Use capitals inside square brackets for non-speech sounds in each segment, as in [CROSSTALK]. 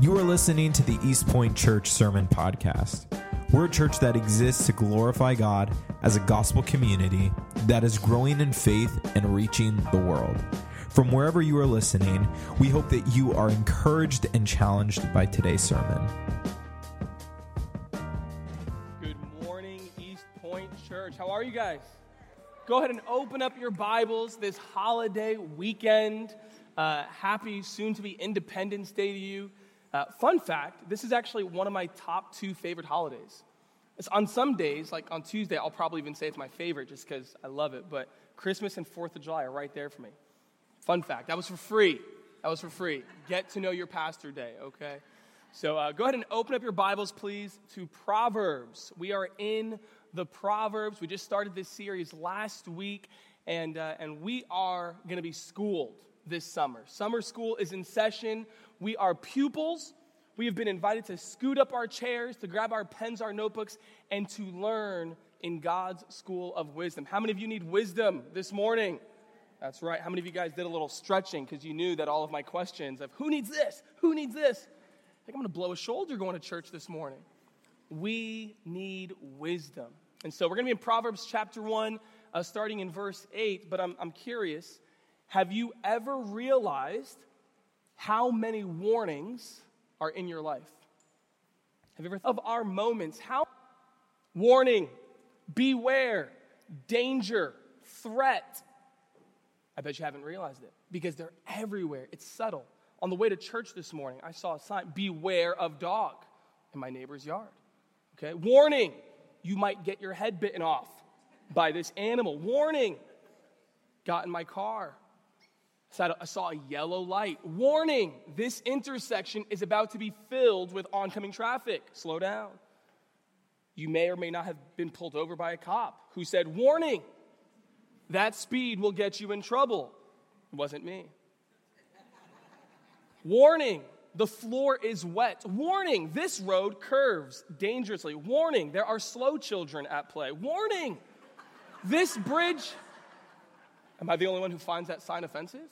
You are listening to the East Point Church Sermon Podcast. We're a church that exists to glorify God as a gospel community that is growing in faith and reaching the world. From wherever you are listening, we hope that you are encouraged and challenged by today's sermon. Good morning, East Point Church. How are you guys? Go ahead and open up your Bibles this holiday weekend. Uh, happy soon to be Independence Day to you. Uh, fun fact this is actually one of my top two favorite holidays. It's on some days, like on Tuesday, I'll probably even say it's my favorite just because I love it, but Christmas and 4th of July are right there for me. Fun fact that was for free. That was for free. Get to know your pastor day, okay? So uh, go ahead and open up your Bibles, please, to Proverbs. We are in the Proverbs. We just started this series last week, and, uh, and we are going to be schooled this summer. Summer school is in session. We are pupils. We have been invited to scoot up our chairs, to grab our pens, our notebooks, and to learn in God's school of wisdom. How many of you need wisdom this morning? That's right. How many of you guys did a little stretching because you knew that all of my questions of who needs this? Who needs this? I think I'm going to blow a shoulder going to church this morning. We need wisdom. And so we're going to be in Proverbs chapter 1, uh, starting in verse 8. But I'm, I'm curious have you ever realized how many warnings are in your life? Have you ever thought of our moments? How warning, beware, danger, threat. I bet you haven't realized it because they're everywhere. It's subtle. On the way to church this morning, I saw a sign beware of dog in my neighbor's yard. Okay, warning, you might get your head bitten off by this animal. Warning, got in my car, I saw a yellow light. Warning, this intersection is about to be filled with oncoming traffic. Slow down. You may or may not have been pulled over by a cop who said, Warning, that speed will get you in trouble. It wasn't me. Warning, the floor is wet. Warning, this road curves dangerously. Warning, there are slow children at play. Warning, this bridge. Am I the only one who finds that sign offensive?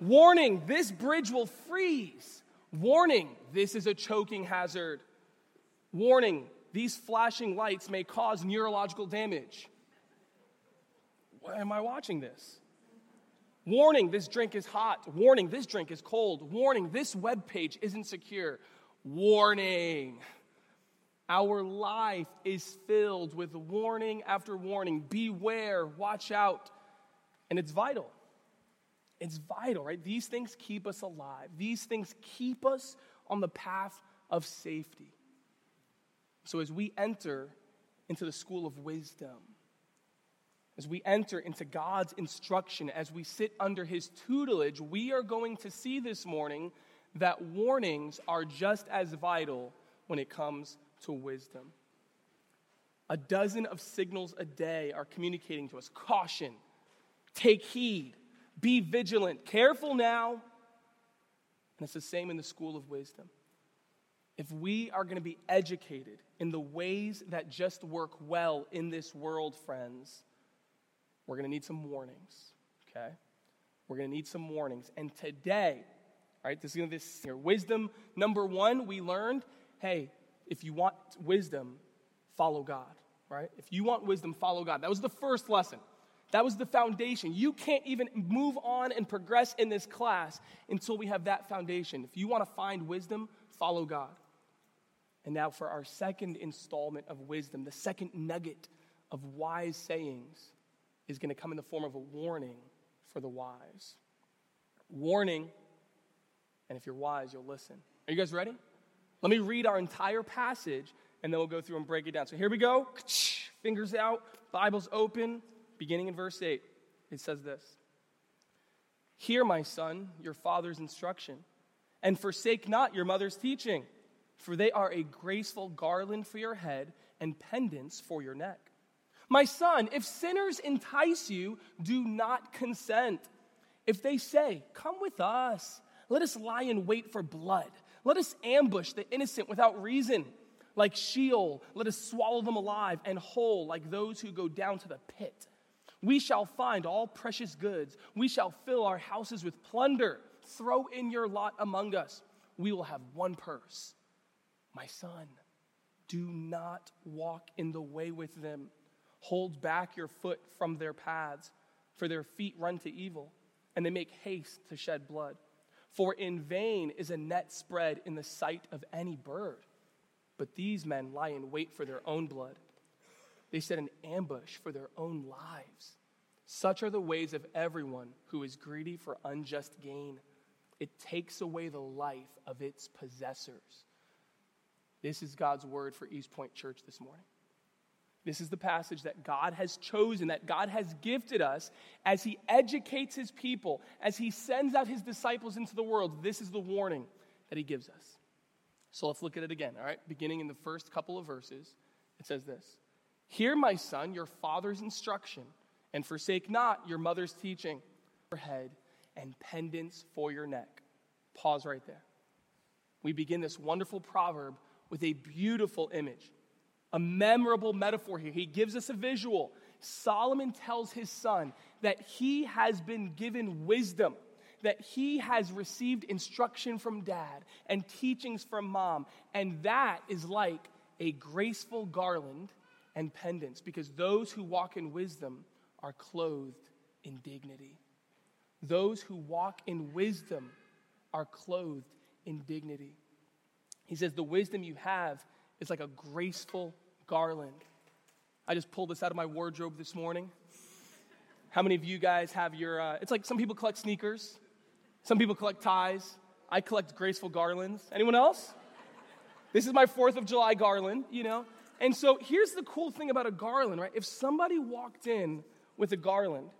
Warning, this bridge will freeze. Warning, this is a choking hazard. Warning, these flashing lights may cause neurological damage. Why am I watching this? Warning, this drink is hot. Warning, this drink is cold. Warning, this web page isn't secure. Warning. Our life is filled with warning after warning. Beware, watch out. And it's vital. It's vital, right? These things keep us alive, these things keep us on the path of safety. So as we enter into the school of wisdom, as we enter into God's instruction, as we sit under His tutelage, we are going to see this morning that warnings are just as vital when it comes to wisdom. A dozen of signals a day are communicating to us caution, take heed, be vigilant, careful now. And it's the same in the school of wisdom. If we are going to be educated in the ways that just work well in this world, friends, we're going to need some warnings, okay? We're going to need some warnings. And today, right, this is going to be here. Wisdom number one, we learned hey, if you want wisdom, follow God, right? If you want wisdom, follow God. That was the first lesson. That was the foundation. You can't even move on and progress in this class until we have that foundation. If you want to find wisdom, follow God. And now, for our second installment of wisdom, the second nugget of wise sayings is going to come in the form of a warning for the wise. Warning, and if you're wise, you'll listen. Are you guys ready? Let me read our entire passage, and then we'll go through and break it down. So here we go. Fingers out, Bibles open beginning in verse 8, it says this Hear, my son, your father's instruction, and forsake not your mother's teaching, for they are a graceful garland for your head and pendants for your neck. My son, if sinners entice you, do not consent. If they say, Come with us, let us lie in wait for blood, let us ambush the innocent without reason. Like Sheol, let us swallow them alive, and whole, like those who go down to the pit. We shall find all precious goods. We shall fill our houses with plunder. Throw in your lot among us. we will have one purse. My son, do not walk in the way with them. Hold back your foot from their paths, for their feet run to evil, and they make haste to shed blood. For in vain is a net spread in the sight of any bird. But these men lie in wait for their own blood. They set an ambush for their own lives. Such are the ways of everyone who is greedy for unjust gain. It takes away the life of its possessors. This is God's word for East Point Church this morning. This is the passage that God has chosen, that God has gifted us as He educates His people, as He sends out His disciples into the world. This is the warning that He gives us. So let's look at it again, all right? Beginning in the first couple of verses, it says this Hear, my son, your father's instruction, and forsake not your mother's teaching, your head and pendants for your neck. Pause right there. We begin this wonderful proverb with a beautiful image, a memorable metaphor here. He gives us a visual. Solomon tells his son that he has been given wisdom, that he has received instruction from dad and teachings from mom, and that is like a graceful garland and pendants, because those who walk in wisdom are clothed in dignity. Those who walk in wisdom are clothed in dignity. He says, The wisdom you have is like a graceful garland. I just pulled this out of my wardrobe this morning. How many of you guys have your, uh, it's like some people collect sneakers, some people collect ties. I collect graceful garlands. Anyone else? This is my 4th of July garland, you know? And so here's the cool thing about a garland, right? If somebody walked in with a garland,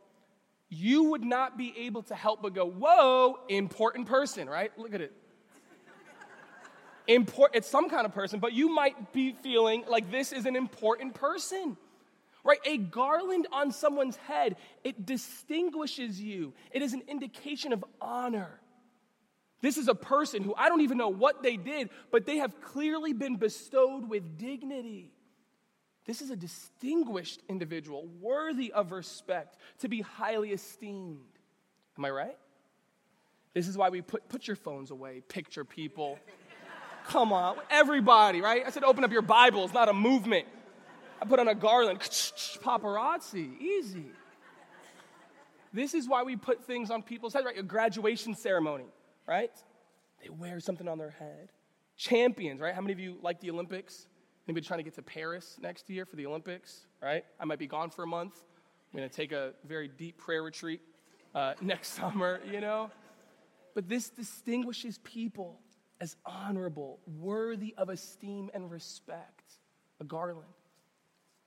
you would not be able to help but go, Whoa, important person, right? Look at it. Import, it's some kind of person, but you might be feeling like this is an important person. Right? A garland on someone's head, it distinguishes you. It is an indication of honor. This is a person who I don't even know what they did, but they have clearly been bestowed with dignity. This is a distinguished individual, worthy of respect, to be highly esteemed. Am I right? This is why we put, put your phones away, picture people. Come on, everybody, right? I said open up your Bibles, not a movement. I put on a garland, [LAUGHS] paparazzi, easy. This is why we put things on people's heads, right? A graduation ceremony, right? They wear something on their head. Champions, right? How many of you like the Olympics? Anybody trying to get to Paris next year for the Olympics, right? I might be gone for a month. I'm going to take a very deep prayer retreat uh, [LAUGHS] next summer, you know? But this distinguishes people as honorable, worthy of esteem and respect. A garland.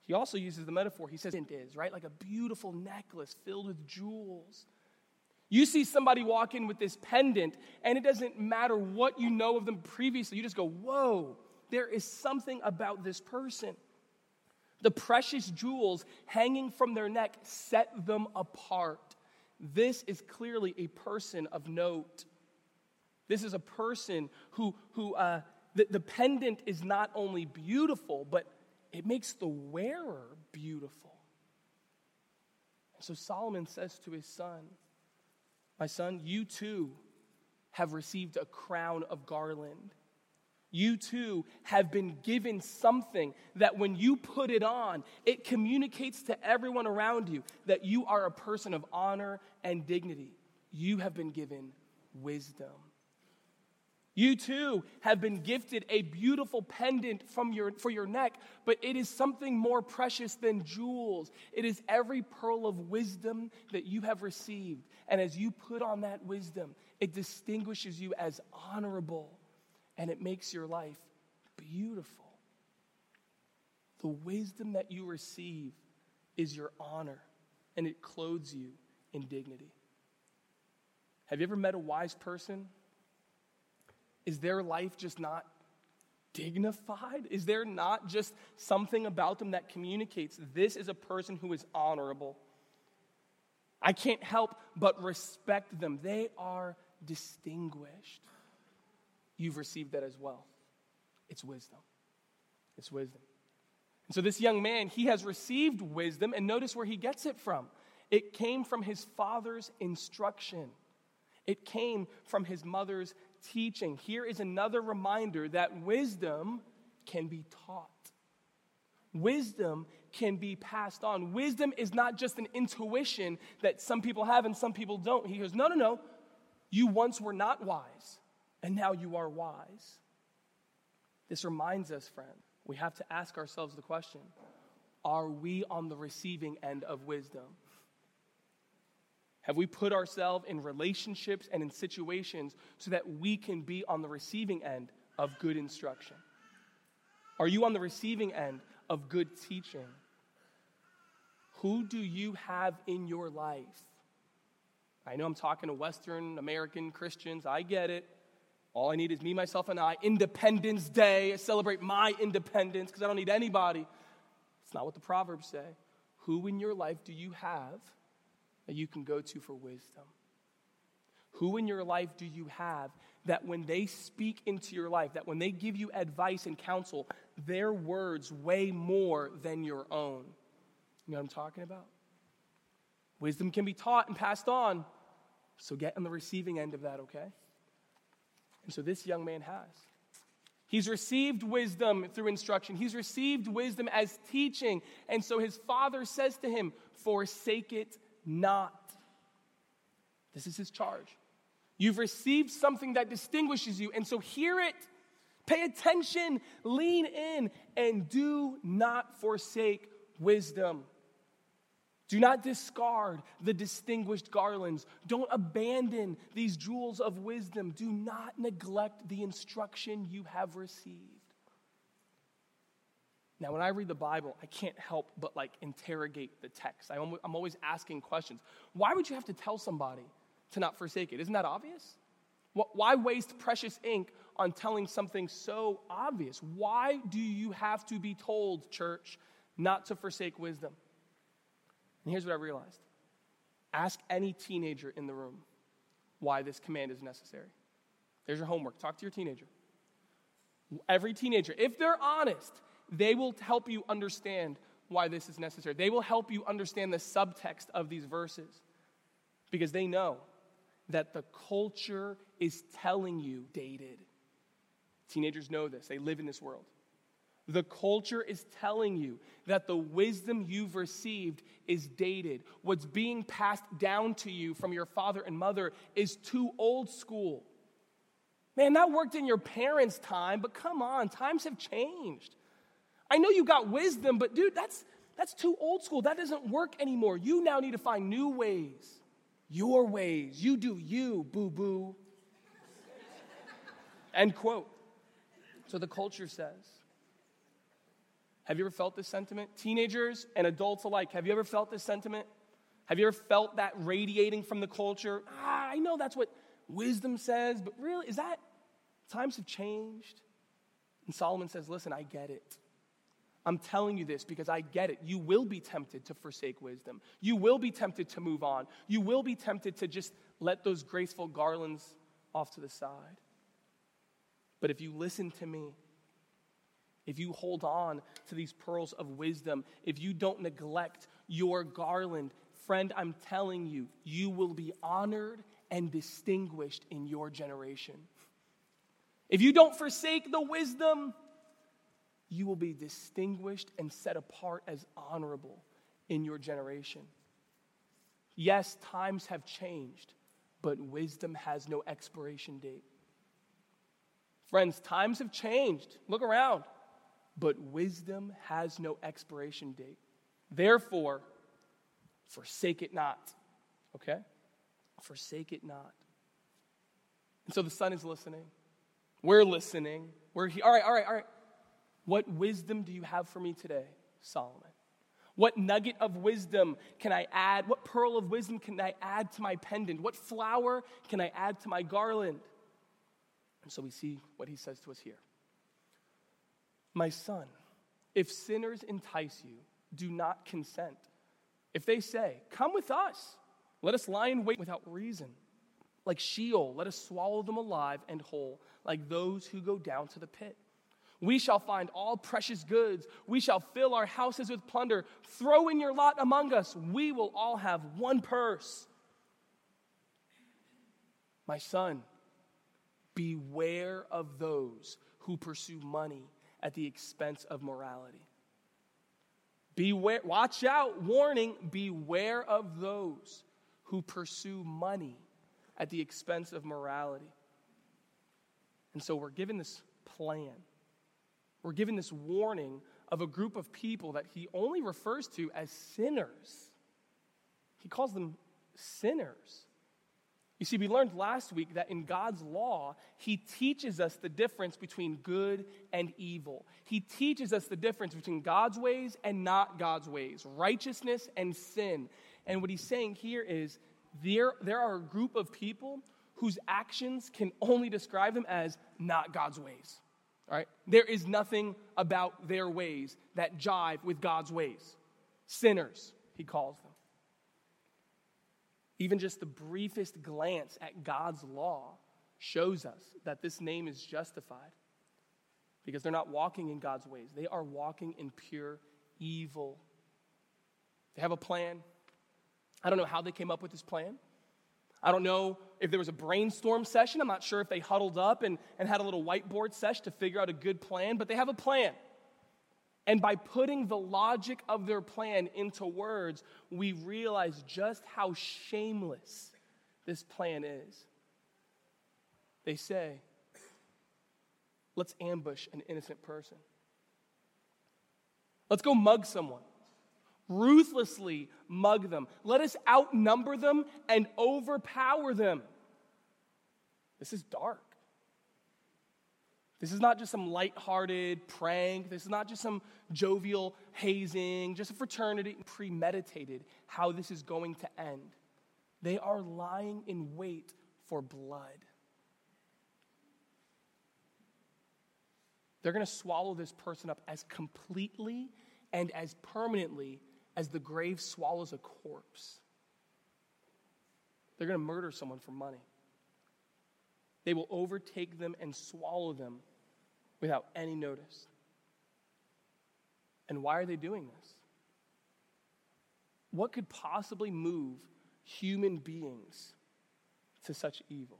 He also uses the metaphor, he says it is, right? Like a beautiful necklace filled with jewels. You see somebody walk in with this pendant, and it doesn't matter what you know of them previously. You just go, whoa, there is something about this person. The precious jewels hanging from their neck set them apart. This is clearly a person of note. This is a person who, who uh, the, the pendant is not only beautiful, but it makes the wearer beautiful. So Solomon says to his son, My son, you too have received a crown of garland you too have been given something that when you put it on, it communicates to everyone around you that you are a person of honor and dignity. You have been given wisdom. You too have been gifted a beautiful pendant from your, for your neck, but it is something more precious than jewels. It is every pearl of wisdom that you have received. And as you put on that wisdom, it distinguishes you as honorable and it makes your life beautiful. The wisdom that you receive is your honor, and it clothes you in dignity. Have you ever met a wise person? Is their life just not dignified? Is there not just something about them that communicates this is a person who is honorable? I can't help but respect them. They are distinguished you've received that as well. It's wisdom. It's wisdom. And so this young man, he has received wisdom, and notice where he gets it from. It came from his father's instruction, it came from his mother's teaching. Here is another reminder that wisdom can be taught. Wisdom can be passed on. Wisdom is not just an intuition that some people have and some people don't. He goes, No, no, no. You once were not wise, and now you are wise. This reminds us, friend, we have to ask ourselves the question Are we on the receiving end of wisdom? Have we put ourselves in relationships and in situations so that we can be on the receiving end of good instruction? Are you on the receiving end of good teaching? Who do you have in your life? I know I'm talking to Western American Christians. I get it. All I need is me, myself, and I. Independence Day. I celebrate my independence because I don't need anybody. It's not what the Proverbs say. Who in your life do you have that you can go to for wisdom? Who in your life do you have that when they speak into your life, that when they give you advice and counsel, their words weigh more than your own? You know what I'm talking about? Wisdom can be taught and passed on. So get on the receiving end of that, okay? And so this young man has. He's received wisdom through instruction. He's received wisdom as teaching. And so his father says to him, Forsake it not. This is his charge. You've received something that distinguishes you, and so hear it. Pay attention, lean in, and do not forsake wisdom. Do not discard the distinguished garlands. Don't abandon these jewels of wisdom. Do not neglect the instruction you have received. Now, when I read the Bible, I can't help but like interrogate the text. I'm always asking questions. Why would you have to tell somebody to not forsake it? Isn't that obvious? Why waste precious ink on telling something so obvious? Why do you have to be told, church, not to forsake wisdom? And here's what I realized ask any teenager in the room why this command is necessary. There's your homework. Talk to your teenager. Every teenager, if they're honest, they will help you understand why this is necessary. They will help you understand the subtext of these verses because they know that the culture is telling you dated. Teenagers know this, they live in this world. The culture is telling you that the wisdom you've received is dated. What's being passed down to you from your father and mother is too old school. Man, that worked in your parents' time, but come on, times have changed. I know you got wisdom, but dude, that's, that's too old school. That doesn't work anymore. You now need to find new ways. Your ways. You do you, boo boo. End quote. So the culture says. Have you ever felt this sentiment? Teenagers and adults alike, have you ever felt this sentiment? Have you ever felt that radiating from the culture? Ah, I know that's what wisdom says, but really, is that times have changed? And Solomon says, Listen, I get it. I'm telling you this because I get it. You will be tempted to forsake wisdom. You will be tempted to move on. You will be tempted to just let those graceful garlands off to the side. But if you listen to me, if you hold on to these pearls of wisdom, if you don't neglect your garland, friend, I'm telling you, you will be honored and distinguished in your generation. If you don't forsake the wisdom, you will be distinguished and set apart as honorable in your generation. Yes, times have changed, but wisdom has no expiration date. Friends, times have changed. Look around but wisdom has no expiration date. Therefore, forsake it not. Okay? Forsake it not. And so the son is listening. We're listening. We're here. all right, all right, all right. What wisdom do you have for me today, Solomon? What nugget of wisdom can I add? What pearl of wisdom can I add to my pendant? What flower can I add to my garland? And so we see what he says to us here. My son, if sinners entice you, do not consent. If they say, Come with us, let us lie in wait without reason. Like Sheol, let us swallow them alive and whole, like those who go down to the pit. We shall find all precious goods. We shall fill our houses with plunder. Throw in your lot among us. We will all have one purse. My son, Beware of those who pursue money at the expense of morality. Beware, watch out, warning, beware of those who pursue money at the expense of morality. And so we're given this plan. We're given this warning of a group of people that he only refers to as sinners. He calls them sinners. You see, we learned last week that in God's law, He teaches us the difference between good and evil. He teaches us the difference between God's ways and not God's ways, righteousness and sin. And what He's saying here is there, there are a group of people whose actions can only describe them as not God's ways. All right? There is nothing about their ways that jive with God's ways. Sinners, He calls them. Even just the briefest glance at God's law shows us that this name is justified because they're not walking in God's ways. They are walking in pure evil. They have a plan. I don't know how they came up with this plan. I don't know if there was a brainstorm session. I'm not sure if they huddled up and, and had a little whiteboard session to figure out a good plan, but they have a plan. And by putting the logic of their plan into words, we realize just how shameless this plan is. They say, let's ambush an innocent person. Let's go mug someone. Ruthlessly mug them. Let us outnumber them and overpower them. This is dark. This is not just some light-hearted prank. This is not just some jovial hazing, just a fraternity premeditated how this is going to end. They are lying in wait for blood. They're going to swallow this person up as completely and as permanently as the grave swallows a corpse. They're going to murder someone for money. They will overtake them and swallow them without any notice. And why are they doing this? What could possibly move human beings to such evil?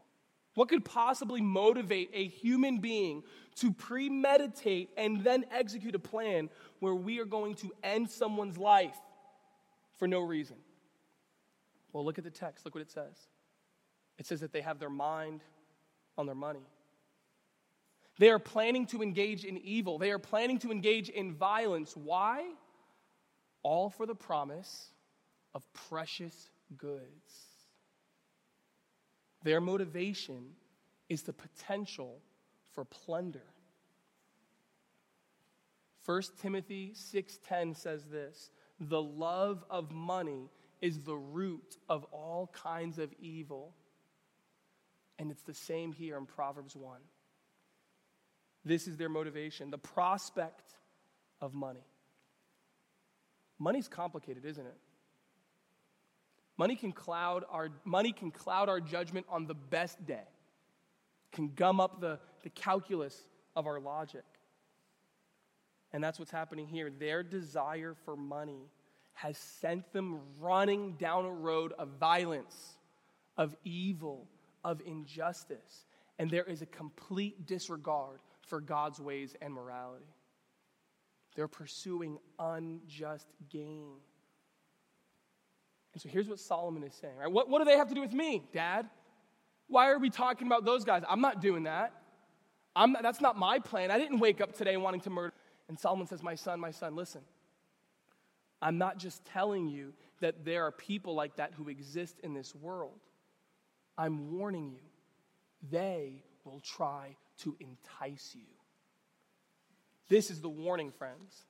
What could possibly motivate a human being to premeditate and then execute a plan where we are going to end someone's life for no reason? Well, look at the text. Look what it says. It says that they have their mind on their money. They are planning to engage in evil. They are planning to engage in violence. Why? All for the promise of precious goods. Their motivation is the potential for plunder. 1 Timothy 6:10 says this, "The love of money is the root of all kinds of evil." And it's the same here in Proverbs 1. This is their motivation the prospect of money. Money's complicated, isn't it? Money can cloud our, money can cloud our judgment on the best day, can gum up the, the calculus of our logic. And that's what's happening here. Their desire for money has sent them running down a road of violence, of evil, of injustice. And there is a complete disregard for God's ways and morality. They're pursuing unjust gain. And so here's what Solomon is saying, right? What, what do they have to do with me, Dad? Why are we talking about those guys? I'm not doing that. I'm not, that's not my plan. I didn't wake up today wanting to murder. And Solomon says, My son, my son, listen. I'm not just telling you that there are people like that who exist in this world. I'm warning you, they will try to entice you. This is the warning, friends.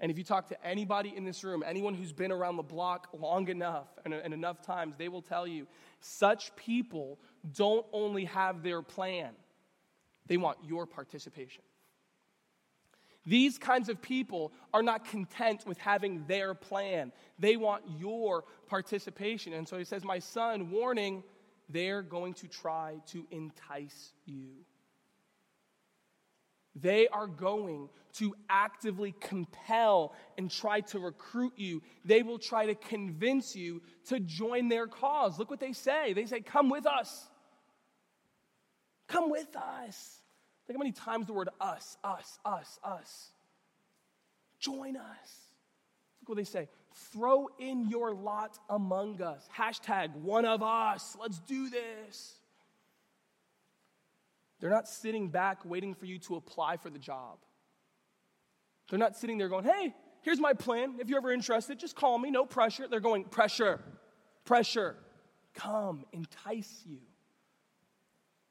And if you talk to anybody in this room, anyone who's been around the block long enough and, and, enough times, they will tell you such people don't only have their plan, they want your participation. These kinds of people are not content with having their plan, they want your participation. And so he says, My son, warning, they're going to try to entice you. They are going to actively compel and try to recruit you. They will try to convince you to join their cause. Look what they say. They say, Come with us. Come with us. Think how many times the word us, us, us, us. Join us. Look what they say. Throw in your lot among us. Hashtag one of us. Let's do this. They're not sitting back waiting for you to apply for the job. They're not sitting there going, hey, here's my plan. If you're ever interested, just call me. No pressure. They're going, pressure, pressure. Come, entice you.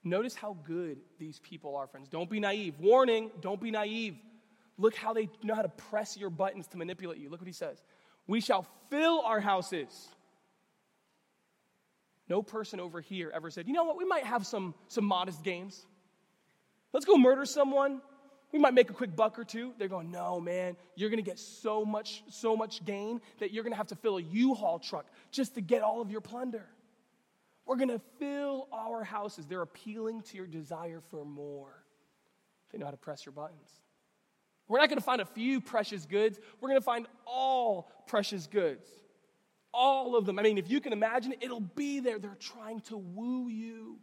Notice how good these people are, friends. Don't be naive. Warning, don't be naive. Look how they know how to press your buttons to manipulate you. Look what he says. We shall fill our houses. No person over here ever said, you know what, we might have some, some modest gains. Let's go murder someone. We might make a quick buck or two. They're going, no, man, you're going to get so much, so much gain that you're going to have to fill a U-Haul truck just to get all of your plunder. We're going to fill our houses. They're appealing to your desire for more. They know how to press your buttons. We're not going to find a few precious goods. We're going to find all precious goods. All of them. I mean, if you can imagine it, it'll be there. They're trying to woo you.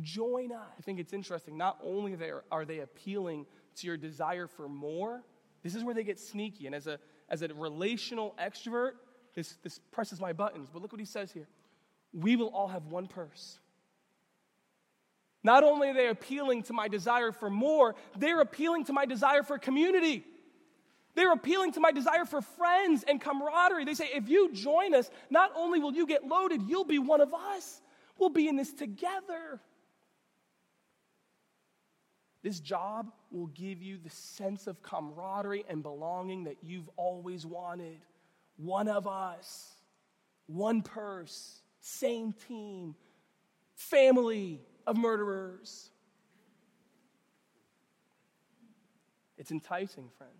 Join us. I think it's interesting. Not only are they appealing to your desire for more, this is where they get sneaky. And as a, as a relational extrovert, this, this presses my buttons. But look what he says here we will all have one purse. Not only are they appealing to my desire for more, they're appealing to my desire for community. They're appealing to my desire for friends and camaraderie. They say, if you join us, not only will you get loaded, you'll be one of us. We'll be in this together. This job will give you the sense of camaraderie and belonging that you've always wanted. One of us, one purse, same team, family of murderers. It's enticing, friends.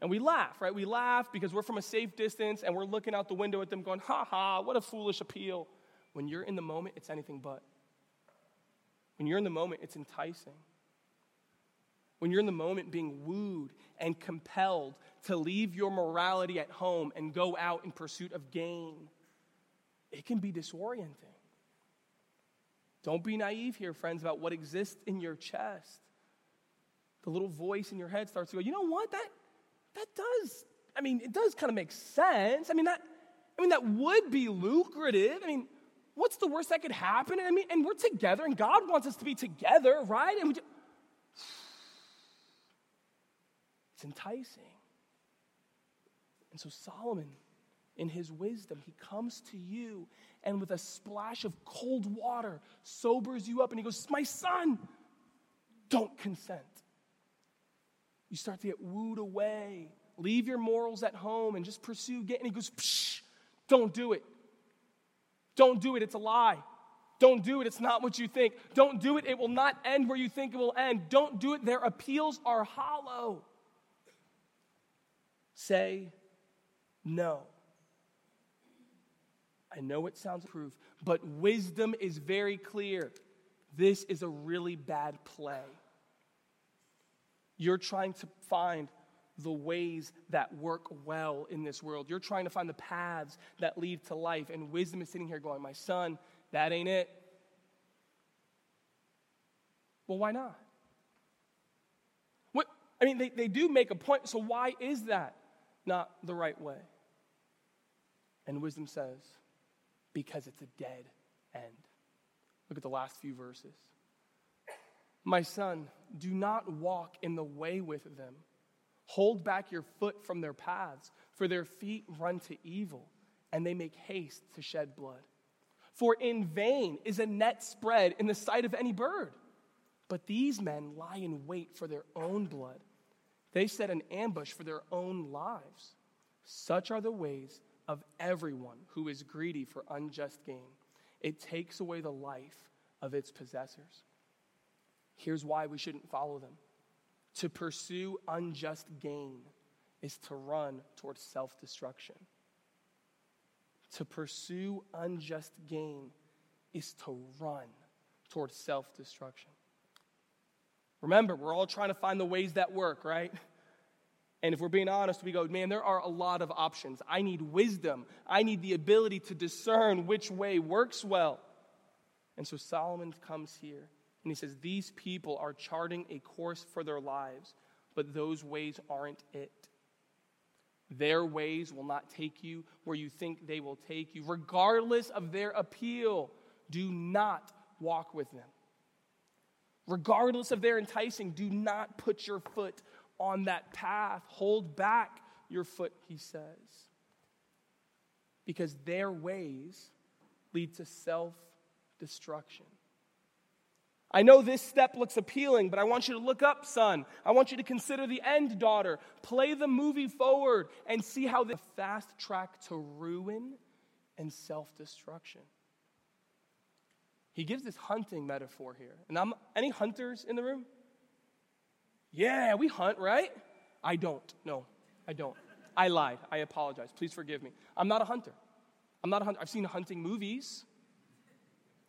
And we laugh, right? We laugh because we're from a safe distance and we're looking out the window at them going, ha ha, what a foolish appeal. When you're in the moment, it's anything but. When you're in the moment, it's enticing when you're in the moment being wooed and compelled to leave your morality at home and go out in pursuit of gain, it can be disorienting. Don't be naive here, friends, about what exists in your chest. The little voice in your head starts to go, you know what? That, that does, I mean, it does kind of make sense. I mean, that, I mean, that would be lucrative. I mean, what's the worst that could happen? I mean, and we're together, and God wants us to be together, right? And we just, enticing. And so Solomon, in his wisdom, he comes to you and with a splash of cold water sobers you up and he goes, My son, don't consent. You start to get wooed away. Leave your morals at home and just pursue getting. He goes, Psh, Don't do it. Don't do it. It's a lie. Don't do it. It's not what you think. Don't do it. It will not end where you think it will end. Don't do it. Their appeals are hollow say no. I know it sounds proof, but wisdom is very clear. This is a really bad play. You're trying to find the ways that work well in this world. You're trying to find the paths that lead to life. And wisdom is sitting here going, My son, that ain't it. Well, why not? What, I mean, they, they do make a point, so why is that? Not the right way. And wisdom says, because it's a dead end. Look at the last few verses. My son, do not walk in the way with them. Hold back your foot from their paths, for their feet run to evil, and they make haste to shed blood. For in vain is a net spread in the sight of any bird. But these men lie in wait for their own blood. They set an ambush for their own lives. Such are the ways of everyone who is greedy for unjust gain. It takes away the life of its possessors. Here's why we shouldn't follow them to pursue unjust gain is to run towards self destruction. To pursue unjust gain is to run towards self destruction. Remember, we're all trying to find the ways that work, right? And if we're being honest, we go, man, there are a lot of options. I need wisdom. I need the ability to discern which way works well. And so Solomon comes here And he says, These people are charting a course for their lives, but those ways aren't it. Their ways will not take you where you think they will take you. Regardless of their appeal, do not walk with them. Regardless of their enticing, do not put your foot on that path. Hold back your foot, he says. Because their ways lead to self destruction. I know this step looks appealing, but I want you to look up, son. I want you to consider the end, daughter. Play the movie forward and see how the fast track to ruin and self destruction. He gives this hunting metaphor here. And I'm, any hunters in the room? Yeah, we hunt, right? I don't. No, I don't. I lied. I apologize. Please forgive me. I'm not a hunter. I'm not a hunter. I've seen hunting movies.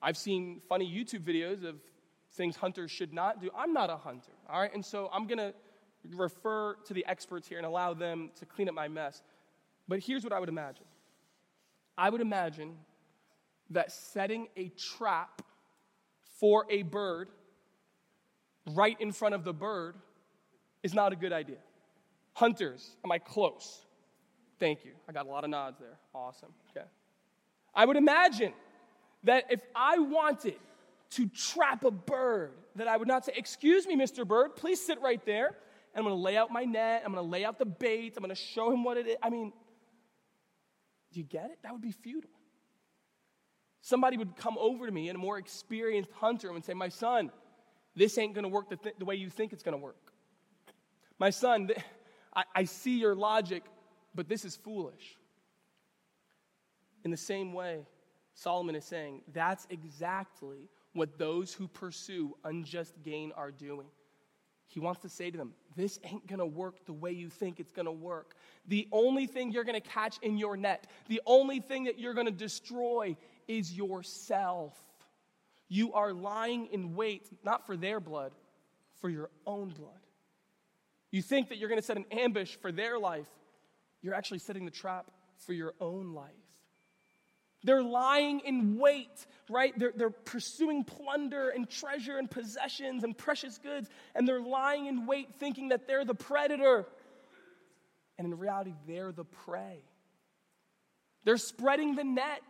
I've seen funny YouTube videos of things hunters should not do. I'm not a hunter, all right? And so I'm going to refer to the experts here and allow them to clean up my mess. But here's what I would imagine I would imagine that setting a trap for a bird right in front of the bird is not a good idea. Hunters, am I close? Thank you. I got a lot of nods there. Awesome. Okay. I would imagine that if I wanted to trap a bird, that I would not say, Excuse me, Mr. Bird, please sit right there. And I'm going to lay out my net. I'm going to lay out the bait. I'm going to show him what it is. I mean, do you get it? That would be futile. Somebody would come over to me, and a more experienced hunter would say, My son, this ain't going to work the, th- the, way you think it's going to work. My son, th- I-, I see your logic, but this is foolish. In the same way, Solomon is saying that's exactly what those who pursue unjust gain are doing. He wants to say to them, This ain't gonna work the way you think it's gonna work. The only thing you're gonna catch in your net, the only thing that you're gonna destroy is yourself. You are lying in wait, not for their blood, for your own blood. You think that you're gonna set an ambush for their life, you're actually setting the trap for your own life. They're lying in wait, right? They're, they're pursuing plunder and treasure and possessions and precious goods, and they're lying in wait thinking that they're the predator. And in reality, they're the prey. They're spreading the net,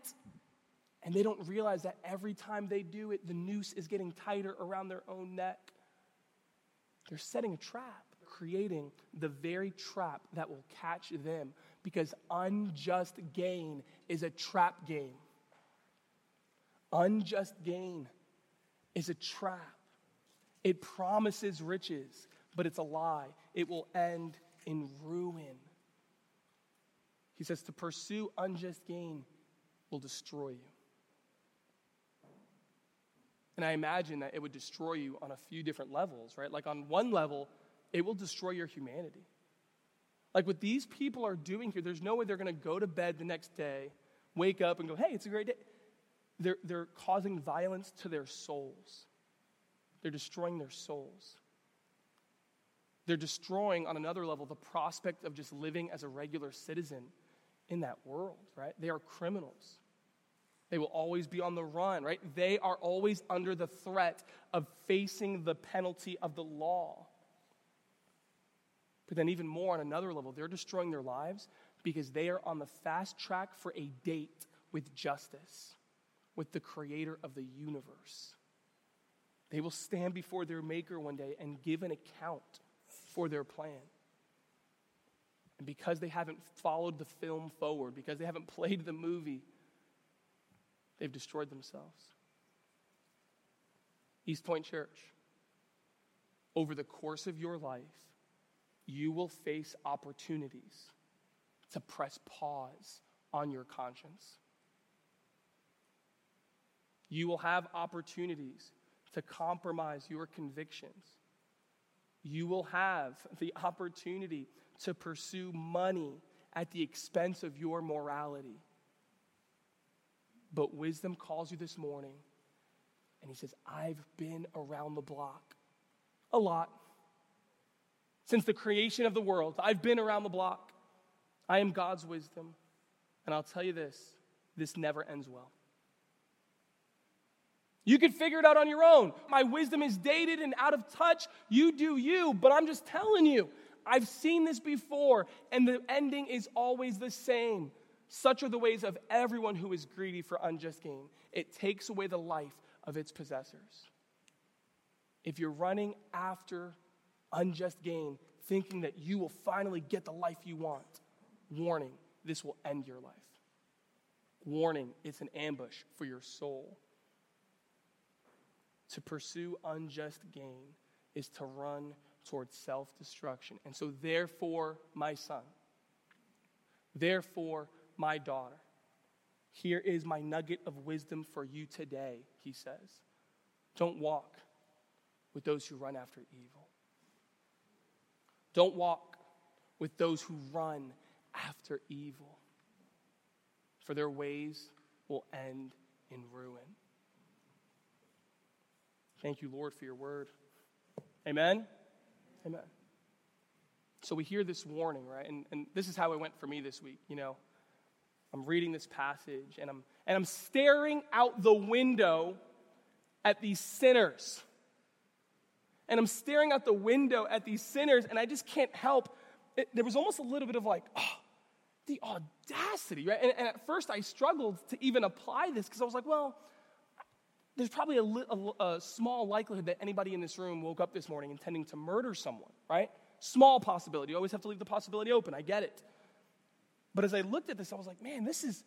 and they don't realize that every time they do it, the noose is getting tighter around their own neck. They're setting a trap, creating the very trap that will catch them because unjust gain is a trap game. Unjust gain is a trap. It promises riches, but it's a lie. It will end in ruin. He says to pursue unjust gain will destroy you. And I imagine that it would destroy you on a few different levels, right? Like on one level, it will destroy your humanity. Like what these people are doing here, there's no way they're going to go to bed the next day, wake up, and go, hey, it's a great day. They're, they're causing violence to their souls, they're destroying their souls. They're destroying, on another level, the prospect of just living as a regular citizen in that world, right? They are criminals. They will always be on the run, right? They are always under the threat of facing the penalty of the law. But then, even more on another level, they're destroying their lives because they are on the fast track for a date with justice, with the creator of the universe. They will stand before their maker one day and give an account for their plan. And because they haven't followed the film forward, because they haven't played the movie, they've destroyed themselves. East Point Church, over the course of your life, you will face opportunities to press pause on your conscience. You will have opportunities to compromise your convictions. You will have the opportunity to pursue money at the expense of your morality. But wisdom calls you this morning and he says, I've been around the block a lot since the creation of the world. I've been around the block. I am God's wisdom. And I'll tell you this this never ends well. You can figure it out on your own. My wisdom is dated and out of touch. You do you, but I'm just telling you, I've seen this before, and the ending is always the same. Such are the ways of everyone who is greedy for unjust gain. It takes away the life of its possessors. If you're running after unjust gain, thinking that you will finally get the life you want, warning, this will end your life. Warning, it's an ambush for your soul. To pursue unjust gain is to run towards self destruction. And so, therefore, my son, therefore, my daughter, here is my nugget of wisdom for you today, he says. Don't walk with those who run after evil. Don't walk with those who run after evil, for their ways will end in ruin. Thank you, Lord, for your word. Amen. Amen. So we hear this warning, right? And, and this is how it went for me this week. You know, I'm reading this passage and I'm, and I'm staring out the window at these sinners. And I'm staring out the window at these sinners, and I just can't help. It, there was almost a little bit of like, oh, the audacity, right? And, and at first I struggled to even apply this because I was like, well, there's probably a, a, a, small likelihood that anybody in this room woke up this morning intending to murder someone, right? Small possibility. You always have to leave the possibility open. I get it. But as I looked at this, I was like, man, this is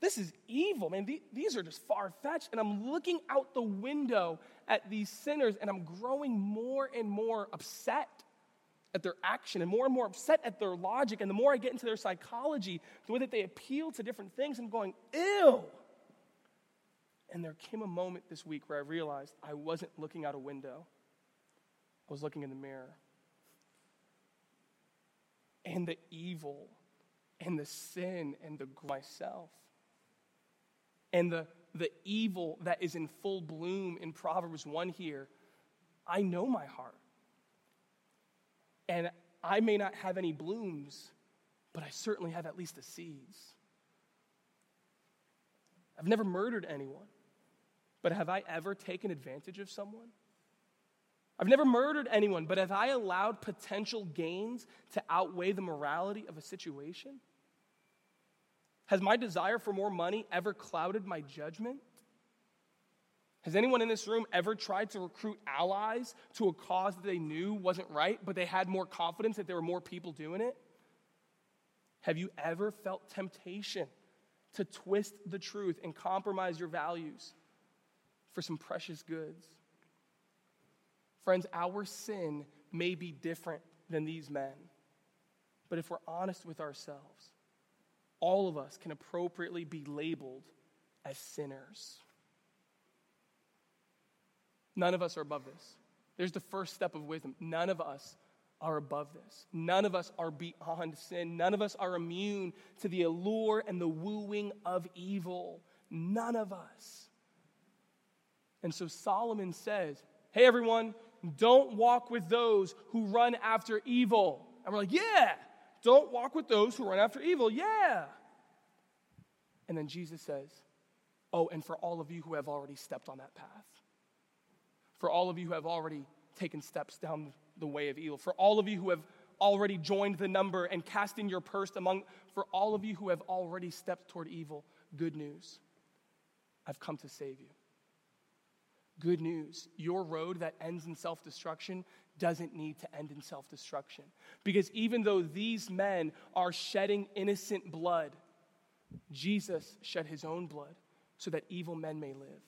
this is evil, man. These are just far fetched. And I'm looking out the window at these sinners, and I'm growing more and more upset at their action and more and more upset at their logic. And the more I get into their psychology, the way that they appeal to different things, I'm going, ew. And there came a moment this week where I realized I wasn't looking out a window, I was looking in the mirror. And the evil and the sin and the myself and the, the evil that is in full bloom in Proverbs 1 here, I know my heart. And I may not have any blooms, but I certainly have at least the seeds. I've never murdered anyone. But have I ever taken advantage of someone? I've never murdered anyone, but have I allowed potential gains to outweigh the morality of a situation? Has my desire for more money ever clouded my judgment? Has anyone in this room ever tried to recruit allies to a cause that they knew wasn't right, but they had more confidence that there were more people doing it? Have you ever felt temptation to twist the truth and compromise your values for some precious goods. Friends, our sin may be different than these men, but if we're honest with ourselves, all of us can appropriately be labeled as sinners. None of us are above this. There's the first step of wisdom. None of us are above this. None of us are beyond sin. None of us are immune to the allure and the wooing of evil. None of us. And so Solomon says, Hey, everyone, don't walk with those who run after evil. And we're like, Yeah, don't walk with those who run after evil. Yeah. And then Jesus says, Oh, and for all of you who have already stepped on that path, for all of you who have already taken steps down the way of evil, for all of you who have already joined the number and cast in your purse among, for all of you who have already stepped toward evil, good news. I've come to save you. Good news. Your road that ends in self destruction doesn't need to end in self destruction. Because even though these men are shedding innocent blood, Jesus shed his own blood so that evil men may live.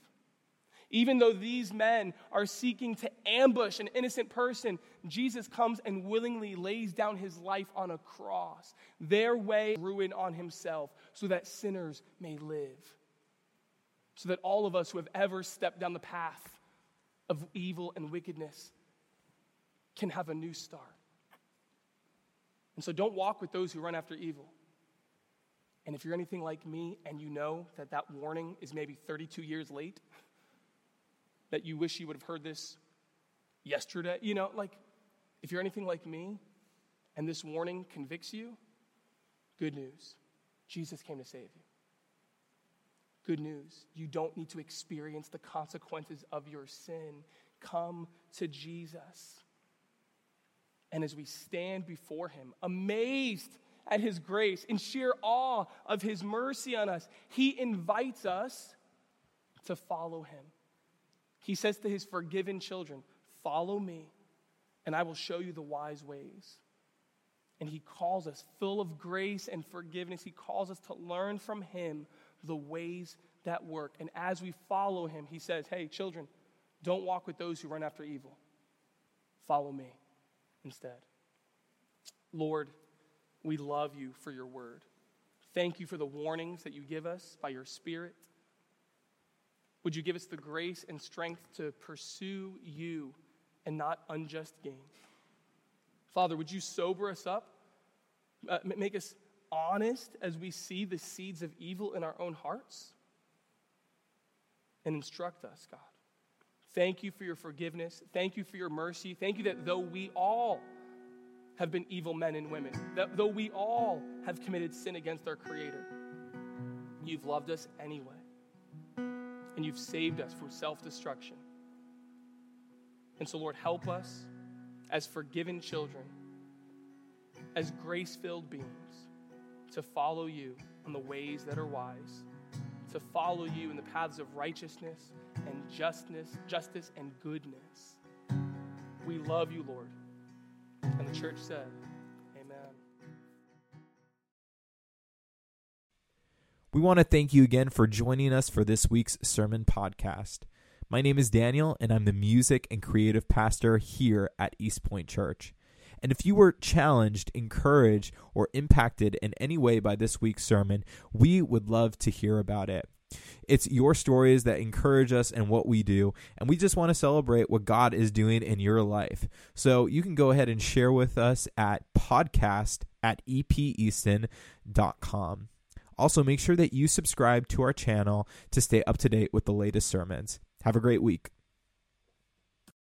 Even though these men are seeking to ambush an innocent person, Jesus comes and willingly lays down his life on a cross, their way ruin on himself, so that sinners may live so that all of us who have ever stepped down the path of evil and wickedness can have a new start. And so don't walk with those who run after evil. And if you're anything like me and you know that that warning is maybe 32 years late, [LAUGHS] that you wish you would have heard this yesterday, you know, like if you're anything like me and this warning convicts you, good news. Jesus came to save you. Good news. You don't need to experience the consequences of your sin. Come to Jesus. And as we stand before him, amazed at his grace, in sheer awe of his mercy on us, he invites us to follow him. He says to his forgiven children, Follow me, and I will show you the wise ways. And he calls us, full of grace and forgiveness, he calls us to learn from him the ways that work. And as we follow him, he says, Hey, children, don't walk with those who run after evil. Follow me instead. Lord, we love you for your word. Thank you for the warnings that you give us by your Spirit. Would you give us the grace and strength to pursue you and not unjust gain? Father, would you sober us up, uh, make us honest as we see the seeds of evil in our own hearts? And instruct us, God. Thank you for your forgiveness. Thank you for your mercy. Thank you that though we all have been evil men and women, that though we all have committed sin against our Creator, you've loved us anyway. And you've saved us from self destruction. And so, Lord, help us as forgiven children, as grace filled beings, to follow you on the ways that are wise, to follow you in the paths of righteousness and justness, justice and goodness. We love you, Lord. And the church said, Amen. We want to thank you again for joining us for this week's sermon podcast. My name is Daniel, and I'm the music and creative pastor here at East Point Church. And if you were challenged, encouraged, or impacted in any way by this week's sermon, we would love to hear about it. It's your stories that encourage us and what we do, and we just want to celebrate what God is doing in your life. So you can go ahead and share with us at podcast at epeaston.com. Also, make sure that you subscribe to our channel to stay up to date with the latest sermons. Have a great week.